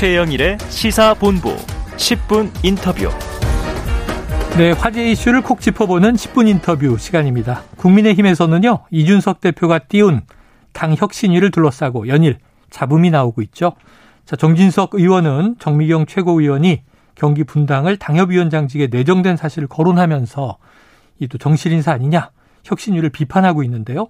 최영일의 시사본부 10분 인터뷰. 네, 화제 이슈를 콕 짚어보는 10분 인터뷰 시간입니다. 국민의힘에서는요, 이준석 대표가 띄운 당 혁신위를 둘러싸고 연일 잡음이 나오고 있죠. 자, 정진석 의원은 정미경 최고위원이 경기 분당을 당협위원장직에 내정된 사실을 거론하면서 이 또 정실 인사 아니냐 혁신위를 비판하고 있는데요.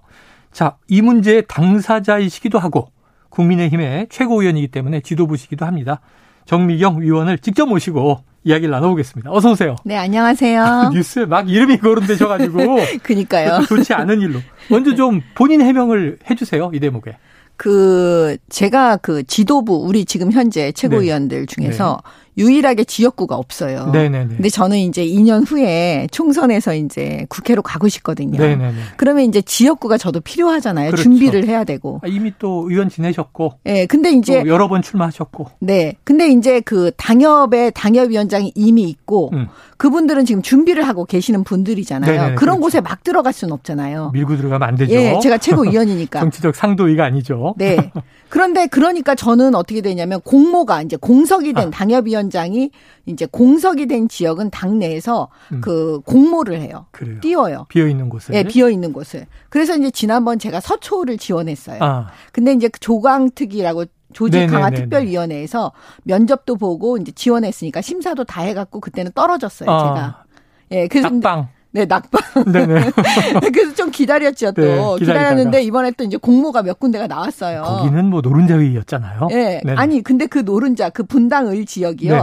자, 이 문제의 당사자이시기도 하고 국민의힘의 최고위원이기 때문에 지도부시기도 합니다. 정미경 의원을 직접 모시고 이야기를 나눠보겠습니다. 어서 오세요. 네, 안녕하세요. 뉴스에 막 이름이 거론되셔가지고 그니까요. 좋지 않은 일로 먼저 좀 본인 해명을 해주세요 이 대목에. 그 제가 그 지도부 우리 지금 현재 최고위원들 중에서 네. 유일하게 지역구가 없어요. 네네네. 근데 저는 이제 2년 후에 총선에서 이제 국회로 가고 싶거든요. 네네네. 그러면 이제 지역구가 저도 필요하잖아요. 그렇죠. 준비를 해야 되고. 아, 이미 또 의원 지내셨고. 네, 근데 이제 여러 번 출마하셨고. 네, 근데 이제 그 당협에 당협위원장이 이미 있고 음. 그분들은 지금 준비를 하고 계시는 분들이잖아요. 네네, 그런 그렇죠. 곳에 막 들어갈 수는 없잖아요. 밀고 들어가면 안 되죠. 예, 제가 최고위원이니까. 정치적 상도위가 아니죠. 네. 그런데 그러니까 저는 어떻게 되냐면 공모가 이제 공석이 된 아. 당협위원장이 이제 공석이 된 지역은 당내에서 음. 그 공모를 해요. 그래요. 띄워요. 비어 있는 곳을. 예, 비어 있는 곳을. 그래서 이제 지난번 제가 서초를 지원했어요. 아. 근데 이제 그 조강특위라고 조직 강화 특별위원회에서 면접도 보고 이제 지원했으니까 심사도 다 해갖고 그때는 떨어졌어요. 아. 제가. 예, 그래서 낙방. 네, 낙방. 네네. 그래서 좀 기다렸죠, 또. 네, 기다렸는데 이번에 또 이제 공모가 몇 군데가 나왔어요. 거기는 뭐 노른자위였잖아요. 네. 네네. 아니, 근데 그 노른자, 그 분당을 지역이요. 네.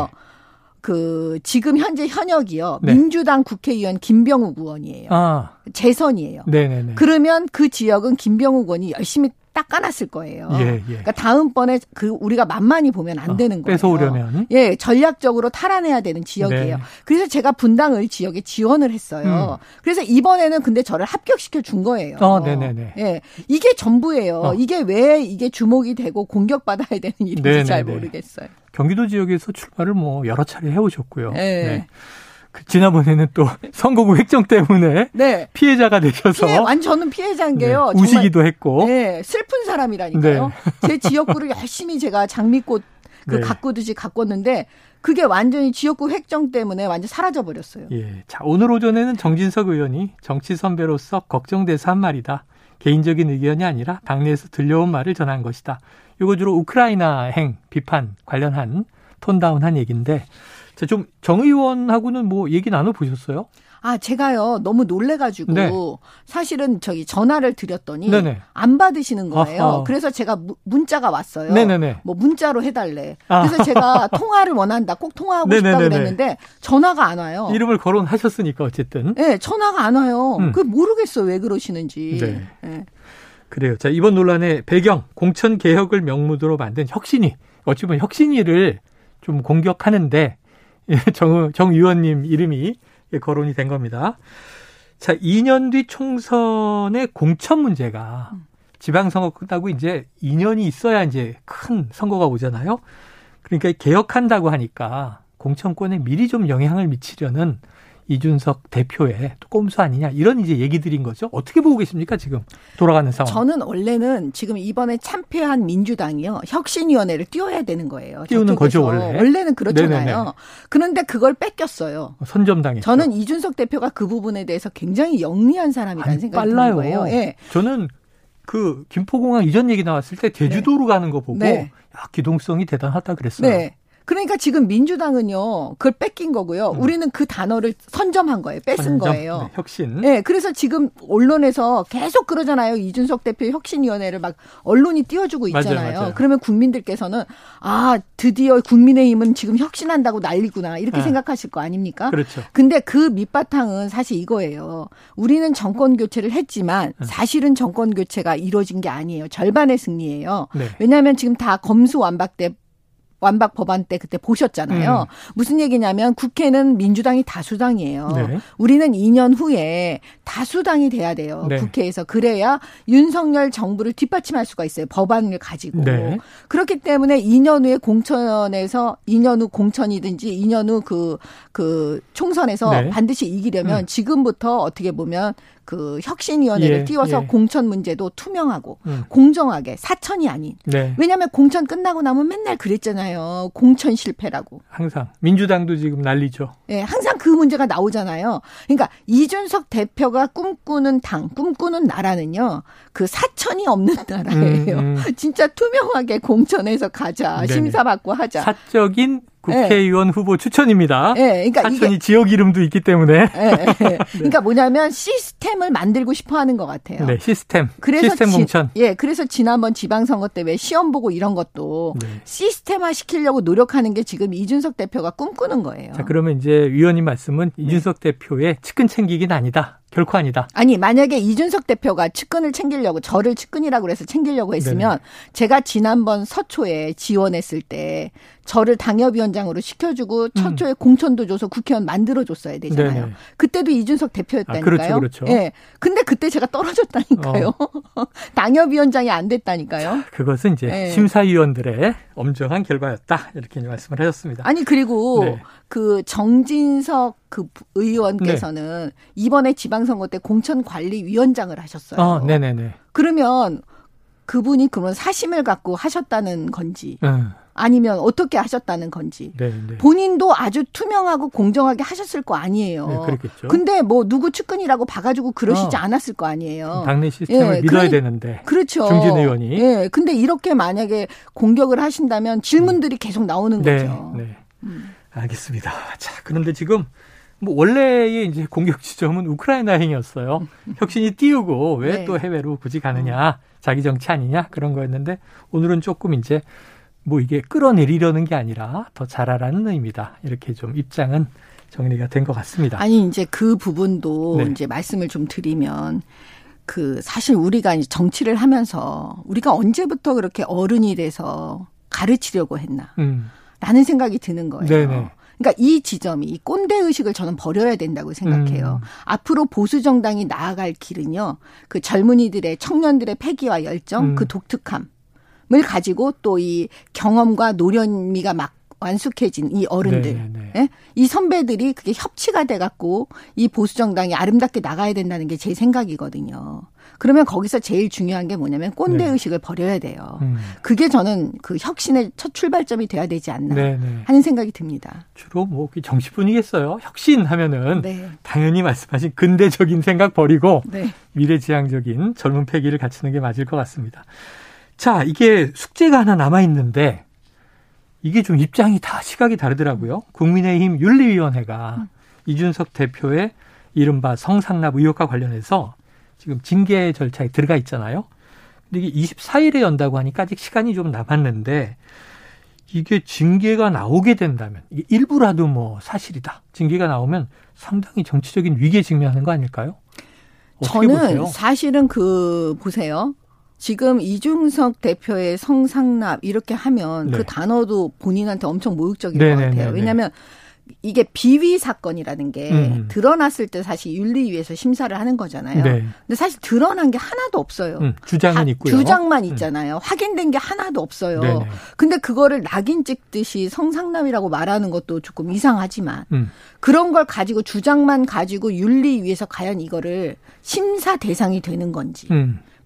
그 지금 현재 현역이요. 네. 민주당 국회의원 김병욱 의원이에요. 아. 재선이에요. 네네네. 그러면 그 지역은 김병욱 의원이 열심히 닦아놨을 거예요. 예, 예. 그러니까 다음번에 그 우리가 만만히 보면 안 어, 되는 거예요. 뺏어오려면 예 전략적으로 탈환해야 되는 지역이에요. 네. 그래서 제가 분당을 지역에 지원을 했어요. 음. 그래서 이번에는 근데 저를 합격시켜 준 거예요. 어, 네네네. 예 이게 전부예요. 어. 이게 왜 이게 주목이 되고 공격받아야 되는 일인지 네네네. 잘 모르겠어요. 경기도 지역에서 출마를 뭐 여러 차례 해오셨고요. 네. 네. 그 지난번에는 또 선거구 획정 때문에 네. 피해자가 되셔서 피해, 완전은 피해자인 게요. 네. 우시기도 했고. 네, 슬픈 사람이라니까요. 네. 제 지역구를 열심히 제가 장미꽃 그 네. 가꾸듯이 가꿨는데 그게 완전히 지역구 획정 때문에 완전 사라져 버렸어요. 예. 자, 오늘 오전에는 정진석 의원이 정치 선배로서 걱정돼서 한 말이다. 개인적인 의견이 아니라 당내에서 들려온 말을 전한 것이다. 이거 주로 우크라이나 행 비판 관련한 톤다운한 얘기인데 자, 좀정 의원하고는 뭐 얘기 나눠 보셨어요? 아, 제가요, 너무 놀래가지고, 네. 사실은 저기 전화를 드렸더니, 네네. 안 받으시는 거예요. 아하. 그래서 제가 문자가 왔어요. 네네네. 뭐 문자로 해달래. 아. 그래서 제가 통화를 원한다. 꼭 통화하고 네네네네. 싶다 그랬는데, 전화가 안 와요. 이름을 거론하셨으니까, 어쨌든. 네, 전화가 안 와요. 음. 그 모르겠어요. 왜 그러시는지. 네. 네. 그래요. 자, 이번 논란의 배경, 공천 개혁을 명무로 만든 혁신위. 어찌 보면 혁신위를 좀 공격하는데, 정, 정 의원님 이름이 거론이 된 겁니다. 자, 2년 뒤 총선의 공천 문제가 지방선거 끝나고 이제 2년이 있어야 이제 큰 선거가 오잖아요. 그러니까 개혁한다고 하니까 공천권에 미리 좀 영향을 미치려는 이준석 대표의 꼼수 아니냐 이런 이제 얘기들인 거죠. 어떻게 보고 계십니까 지금 돌아가는 상황? 저는 원래는 지금 이번에 참패한 민주당이요 혁신위원회를 띄워야 되는 거예요. 띄우는 거죠 원래. 원래는 그렇잖아요. 네네네. 그런데 그걸 뺏겼어요. 선점당했죠. 저는 이준석 대표가 그 부분에 대해서 굉장히 영리한 사람이라는 생각이 빨라요. 드는 거예요. 예. 저는 그 김포공항 이전 얘기 나왔을 때 제주도로 네. 가는 거 보고 네. 야, 기동성이 대단하다 그랬어요. 네. 그러니까 지금 민주당은요, 그걸 뺏긴 거고요. 음. 우리는 그 단어를 선점한 거예요. 뺏은 선점? 거예요. 네, 혁신. 네, 그래서 지금 언론에서 계속 그러잖아요. 이준석 대표 혁신위원회를 막 언론이 띄워주고 있잖아요. 맞아요, 맞아요. 그러면 국민들께서는 아, 드디어 국민의힘은 지금 혁신한다고 난리구나. 이렇게 네. 생각하실 거 아닙니까? 그렇죠. 근데 그 밑바탕은 사실 이거예요. 우리는 정권 교체를 했지만 네. 사실은 정권 교체가 이루어진 게 아니에요. 절반의 승리예요. 네. 왜냐하면 지금 다 검수완박대 완박 법안 때 그때 보셨잖아요. 음. 무슨 얘기냐면 국회는 민주당이 다수당이에요. 네. 우리는 2년 후에 다수당이 돼야 돼요. 네. 국회에서 그래야 윤석열 정부를 뒷받침할 수가 있어요. 법안을 가지고. 네. 그렇기 때문에 2년 후에 공천에서 2년 후 공천이든지 2년 후 그그 그 총선에서 네. 반드시 이기려면 음. 지금부터 어떻게 보면 그 혁신위원회를 예, 띄워서 예. 공천 문제도 투명하고 음. 공정하게 사천이 아닌. 네. 왜냐하면 공천 끝나고 나면 맨날 그랬잖아요. 공천 실패라고. 항상 민주당도 지금 난리죠. 예, 항상 그 문제가 나오잖아요. 그러니까 이준석 대표가 꿈꾸는 당, 꿈꾸는 나라는요. 그 사천이 없는 나라예요. 음, 음. 진짜 투명하게 공천해서 가자. 네네. 심사받고 하자. 사적인 국회의원 후보 추천입니다. 예, 그러니까 사천이 이게 지역 이름도 있기 때문에 예, 예. 그러니까 뭐냐면 시스템을 만들고 싶어 하는 것 같아요. 네, 시스템 그래서 시스템 지- 공천. 예, 그래서 지난번 지방선거 때 왜 시험 보고 이런 것도 네. 시스템화 시키려고 노력하는 게 지금 이준석 대표가 꿈꾸는 거예요. 자, 그러면 이제 위원님 말씀은 이준석 대표의 측근 챙기기는 아니다. 결코 아니다. 아니 만약에 이준석 대표가 측근을 챙기려고 저를 측근이라고 그래서 챙기려고 했으면 제가 지난번 서초에 지원했을 때 저를 당협위원장으로 시켜주고 서초에 공천도 줘서 국회의원 만들어줬어야 되잖아요. 음. 네네. 그때도 이준석 대표였다니까요. 아, 그렇죠, 그렇죠. 예. 근데 그때 제가 떨어졌다니까요. 당협위원장이 안 됐다니까요. 그것은 이제 네. 심사위원들의 엄정한 결과였다. 이렇게 말씀을 하셨습니다. 아니 그리고 네. 그 정진석 그 의원께서는 이번에 지방선거 때 공천관리위원장을 하셨어요. 어, 네네네. 그러면 그분이 그런 사심을 갖고 하셨다는 건지 음, 아니면 어떻게 하셨다는 건지 네 네. 본인도 아주 투명하고 공정하게 하셨을 거 아니에요. 네, 그렇겠죠. 근데 뭐 누구 측근이라고 봐가지고 그러시지 어. 않았을 거 아니에요. 당내 시스템을 예, 믿어야 그러니- 되는데. 그렇죠. 중진 의원이. 예. 근데 이렇게 만약에 공격을 하신다면 질문들이 계속 나오는 네, 거죠. 네. 음. 알겠습니다. 자, 그런데 지금 뭐 원래의 이제 공격 지점은 우크라이나행이었어요. 혁신이 띄우고 왜 네. 또 해외로 굳이 가느냐, 자기 정치 아니냐 그런 거였는데 오늘은 조금 이제 뭐 이게 끌어내리려는 게 아니라 더 잘하라는 의미다. 이렇게 좀 입장은 정리가 된 것 같습니다. 아니 이제 그 부분도 네. 이제 말씀을 좀 드리면 그 사실 우리가 이제 정치를 하면서 우리가 언제부터 그렇게 어른이 돼서 가르치려고 했나 음, 라는 생각이 드는 거예요. 네네. 그러니까 이 지점이 이 꼰대 의식을 저는 버려야 된다고 생각해요. 음. 앞으로 보수 정당이 나아갈 길은요. 그 젊은이들의 청년들의 패기와 열정, 음. 그 독특함 을 가지고 또 이 경험과 노련미가 막 완숙해진 이 어른들, 네네네. 예? 이 선배들이 그게 협치가 돼 갖고 이 보수 정당이 아름답게 나가야 된다는 게 제 생각이거든요. 그러면 거기서 제일 중요한 게 뭐냐면 꼰대 네. 의식을 버려야 돼요. 음, 그게 저는 그 혁신의 첫 출발점이 돼야 되지 않나 네네. 하는 생각이 듭니다. 주로 뭐 정치분이겠어요. 혁신 하면은 네. 당연히 말씀하신 근대적인 생각 버리고 네. 미래지향적인 젊은 패기를 갖추는 게 맞을 것 같습니다. 자, 이게 숙제가 하나 남아 있는데 이게 좀 입장이 다 시각이 다르더라고요. 국민의힘 윤리위원회가 이준석 대표의 이른바 성상납 의혹과 관련해서 지금 징계 절차에 들어가 있잖아요. 근데 이게 24일에 연다고 하니까 아직 시간이 좀 남았는데 이게 징계가 나오게 된다면 이게 일부라도 뭐 사실이다. 징계가 나오면 상당히 정치적인 위기에 직면하는 거 아닐까요? 저는 보세요? 사실은 그 보세요. 지금 이중석 대표의 성상납 이렇게 하면 네. 그 단어도 본인한테 엄청 모욕적인 네, 것 네, 같아요. 네, 네. 왜냐하면 이게 비위 사건이라는 게 음. 드러났을 때 사실 윤리위에서 심사를 하는 거잖아요. 네. 근데 사실 드러난 게 하나도 없어요. 음, 주장은 다 있고요. 주장만 음. 있잖아요. 확인된 게 하나도 없어요. 네네. 근데 그거를 낙인 찍듯이 성상납이라고 말하는 것도 조금 이상하지만 음, 그런 걸 가지고 주장만 가지고 윤리위에서 과연 이거를 심사 대상이 되는 건지.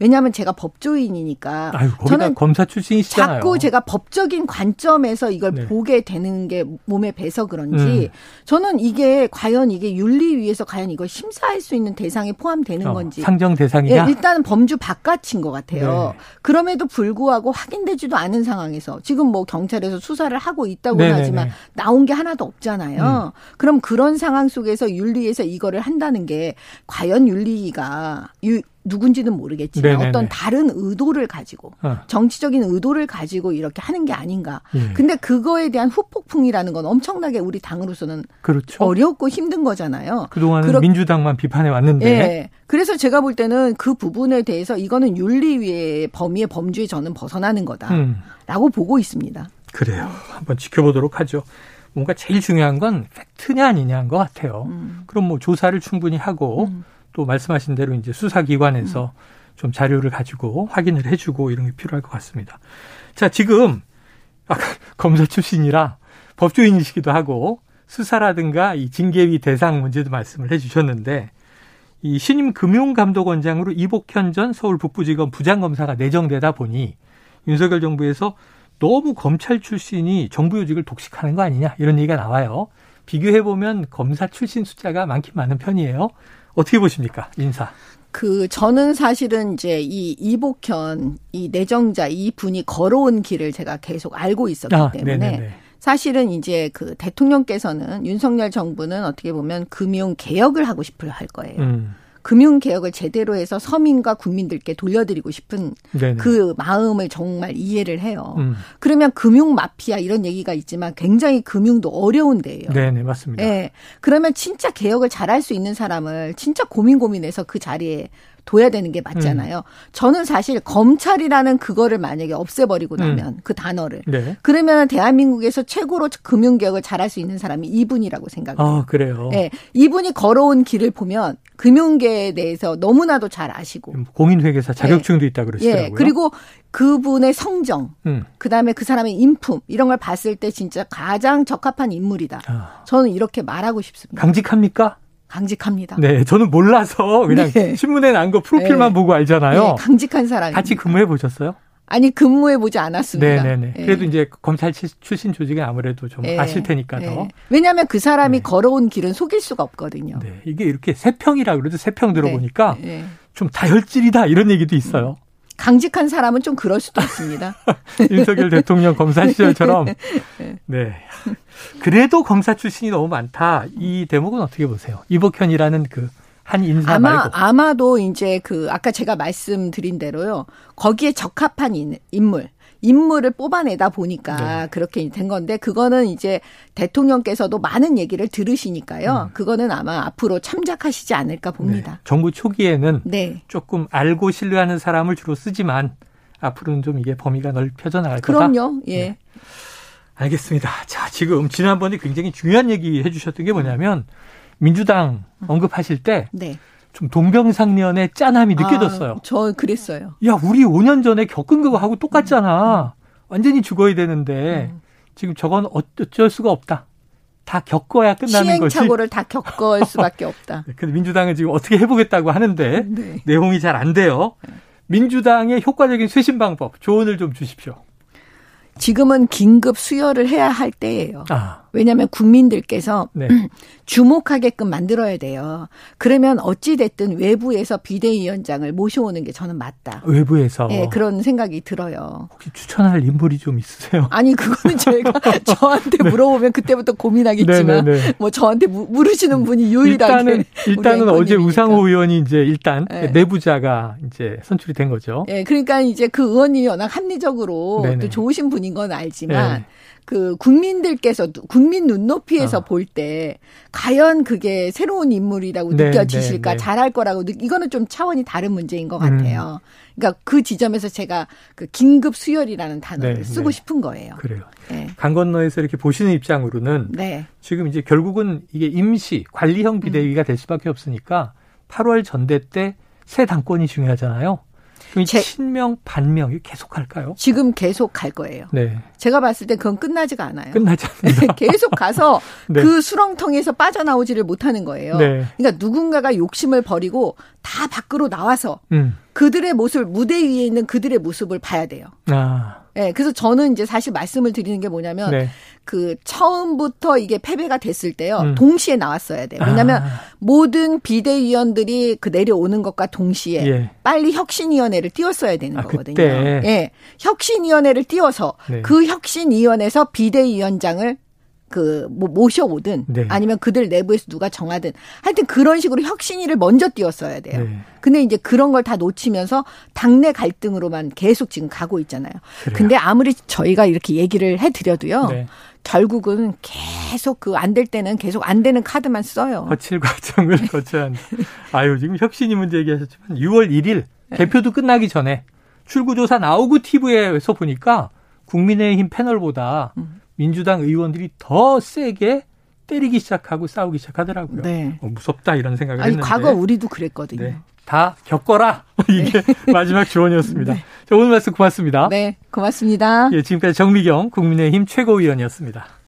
음. 왜냐하면 제가 법조인이니까 아유, 저는 검사 출신이시잖아요. 자꾸 제가 법적인 관점에서 이걸 네. 보게 되는 게 몸에 배서 그런지 음. 저는 이게 과연 이게 윤리위에서 과연 이걸 심사할 수 있는 대상에 포함되는 어, 건지 상정 예, 대상이냐? 일단은 범주 바깥인 것 같아요. 네. 그럼에도 불구하고 확인되지도 않은 상황에서 지금 뭐 경찰에서 수사를 하고 있다고는 네네네. 하지만 나온 게 하나도 없잖아요. 그럼 그런 상황 속에서 윤리에서 이거를 한다는 게 과연 윤리가 유, 누군지는 모르겠지만 네네네. 어떤 다른 의도를 가지고 어, 정치적인 의도를 가지고 이렇게 하는 게 아닌가. 예. 근데 그거에 대한 후폭풍이라는 건 엄청나게 우리 당으로서는 그렇죠. 어렵고 힘든 거잖아요. 그동안은 그렇- 민주당만 비판해 왔는데 예. 그래서 제가 볼 때는 그 부분에 대해서 이거는 윤리위의 범위의 범주에 저는 벗어나는 거다라고 음, 보고 있습니다. 그래요. 한번 지켜보도록 하죠. 뭔가 제일 중요한 건 팩트냐 아니냐인 것 같아요. 음. 그럼 뭐 조사를 충분히 하고 음. 또 말씀하신 대로 이제 수사기관에서 좀 자료를 가지고 확인을 해주고 이런 게 필요할 것 같습니다. 자, 지금 아까 검사 출신이라 법조인이시기도 하고 수사라든가 이 징계위 대상 문제도 말씀을 해주셨는데 이 신임 금융감독원장으로 이복현 전 서울 북부지검 부장검사가 내정되다 보니 윤석열 정부에서 너무 검찰 출신이 정부 요직을 독식하는 거 아니냐 이런 얘기가 나와요. 비교해 보면 검사 출신 숫자가 많긴 많은 편이에요. 어떻게 보십니까, 인사? 그 저는 사실은 이제 이 이복현 이 내정자 이 분이 걸어온 길을 제가 계속 알고 있었기 아, 때문에 네네네. 사실은 이제 그 대통령께서는 윤석열 정부는 어떻게 보면 금융 개혁을 하고 싶을 할 거예요. 음. 금융 개혁을 제대로 해서 서민과 국민들께 돌려드리고 싶은 네네. 그 마음을 정말 이해를 해요. 음. 그러면 금융 마피아 이런 얘기가 있지만 굉장히 금융도 어려운데요. 네, 맞습니다. 예. 그러면 진짜 개혁을 잘할 수 있는 사람을 진짜 고민 고민해서 그 자리에 둬야 되는 게 맞잖아요. 음. 저는 사실 검찰이라는 그거를 만약에 없애버리고 음. 나면 음. 그 단어를 네. 그러면 대한민국에서 최고로 금융개혁을 잘할 수 있는 사람이 이분이라고 생각해요. 아, 그래요? 네. 이분이 걸어온 길을 보면 금융계에 대해서 너무나도 잘 아시고 음, 공인회계사 자격증도 네. 있다 그러시더라고요. 예. 그리고 그분의 성정, 음. 그 다음에 그 사람의 인품 이런 걸 봤을 때 진짜 가장 적합한 인물이다. 아. 저는 이렇게 말하고 싶습니다. 강직합니까? 강직합니다. 네, 저는 몰라서 그냥 네. 신문에 난 거 프로필만 네. 보고 알잖아요. 네, 강직한 사람. 같이 근무해 보셨어요? 아니 근무해 보지 않았습니다. 네네네. 네. 그래도 이제 검찰 출신 조직에 아무래도 좀 네. 아실 테니까 더. 네. 왜냐하면 그 사람이 네. 걸어온 길은 속일 수가 없거든요. 네. 이게 이렇게 세 평이라 그래도 세평 들어보니까 좀 다혈질이다 이런 얘기도 있어요. 강직한 사람은 좀 그럴 수도 있습니다. 윤석열 대통령 검사 시절처럼. 네. 그래도 검사 출신이 너무 많다. 이 대목은 어떻게 보세요? 이복현이라는 그 한 인사 아마, 말고. 아마도 이제 그 아까 제가 말씀드린 대로요. 거기에 적합한 인물. 인물을 뽑아내다 보니까 네. 그렇게 된 건데 그거는 이제 대통령께서도 많은 얘기를 들으시니까요. 음. 그거는 아마 앞으로 참작하시지 않을까 봅니다. 네. 정부 초기에는 네. 조금 알고 신뢰하는 사람을 주로 쓰지만 앞으로는 좀 이게 범위가 넓혀져 나갈 거다. 그럼요. 예. 네. 알겠습니다. 자, 지금 지난번에 굉장히 중요한 얘기 해주셨던 게 뭐냐면 민주당 언급하실 때. 네. 좀 동병상련의 짠함이 느껴졌어요. 아, 저 그랬어요. 야, 우리 5년 전에 겪은 거 하고 똑같잖아. 음. 완전히 죽어야 되는데 음. 지금 저건 어쩔 수가 없다. 다 겪어야 끝나는 것이. 시행착오를 다 겪을 수밖에 없다. 네, 근데 민주당은 지금 어떻게 해보겠다고 하는데 네. 내용이 잘 안 돼요. 민주당의 효과적인 쇄신 방법 조언을 좀 주십시오. 지금은 긴급 수혈을 해야 할 때예요. 아. 왜냐하면 국민들께서 네. 주목하게끔 만들어야 돼요. 그러면 어찌 됐든 외부에서 비대위원장을 모셔오는 게 저는 맞다. 외부에서. 네, 그런 생각이 들어요. 혹시 추천할 인물이 좀 있으세요? 아니 그거는 저희가 저한테 네. 물어보면 그때부터 고민하겠지만 네네네. 네, 네. 뭐 저한테 물으시는 분이 유일하게 일단은 일단은 어제 우상호 의원이 이제 일단 네. 내부자가 이제 선출이 된 거죠. 네, 그러니까 이제 그 의원님이 워낙 합리적으로 네네. 또 좋으신 분인 건 알지만. 네. 그 국민들께서 국민 눈높이에서 어. 볼때 과연 그게 새로운 인물이라고 네, 느껴지실까 네, 네. 잘할 거라고 이거는 좀 차원이 다른 문제인 것 같아요. 음. 그러니까 그 지점에서 제가 그 긴급 수혈이라는 단어를 네, 쓰고 네. 싶은 거예요. 그래요. 네. 강 건너에서 이렇게 보시는 입장으로는 네. 지금 이제 결국은 이게 임시 관리형 비대위가 될 수밖에 없으니까 8월 전대 때 새 당권이 중요하잖아요. 제, 친명 반명 계속 할까요? 지금 계속 갈 거예요. 네. 제가 봤을 때 그건 끝나지가 않아요. 끝나지 않습니다. 계속 가서 네. 그 수렁텅에서 빠져나오지를 못하는 거예요. 네. 그러니까 누군가가 욕심을 버리고 다 밖으로 나와서 음. 그들의 모습을 무대 위에 있는 그들의 모습을 봐야 돼요. 아. 네, 그래서 저는 이제 사실 말씀을 드리는 게 뭐냐면 네. 그 처음부터 이게 패배가 됐을 때요. 음. 동시에 나왔어야 돼요. 왜냐하면 아. 모든 비대위원들이 그 내려오는 것과 동시에 예. 빨리 혁신위원회를 띄웠어야 되는 아, 거거든요. 그때. 예, 혁신위원회를 띄워서 네. 그 혁신위원회에서 비대위원장을 그 뭐 모셔오든 네. 아니면 그들 내부에서 누가 정하든 하여튼 그런 식으로 혁신위를 먼저 띄웠어야 돼요. 네. 근데 이제 그런 걸 다 놓치면서 당내 갈등으로만 계속 지금 가고 있잖아요. 그래요. 근데 아무리 저희가 이렇게 얘기를 해드려도요. 네. 결국은 계속 그 안 될 때는 계속 안 되는 카드만 써요. 거칠 과정을 거쳐야 한다. 아유, 지금 혁신이 문제 얘기하셨지만 6월 1일 개표도 끝나기 전에 출구조사 나오고 TV에서 보니까 국민의힘 패널보다 음. 민주당 의원들이 더 세게 때리기 시작하고 싸우기 시작하더라고요. 네. 어, 무섭다 이런 생각을 아니, 했는데. 과거 우리도 그랬거든요. 네. 다 겪어라. 이게 네. 마지막 조언이었습니다. 네. 자, 오늘 말씀 고맙습니다. 네, 고맙습니다. 예, 지금까지 정미경 국민의힘 최고위원이었습니다.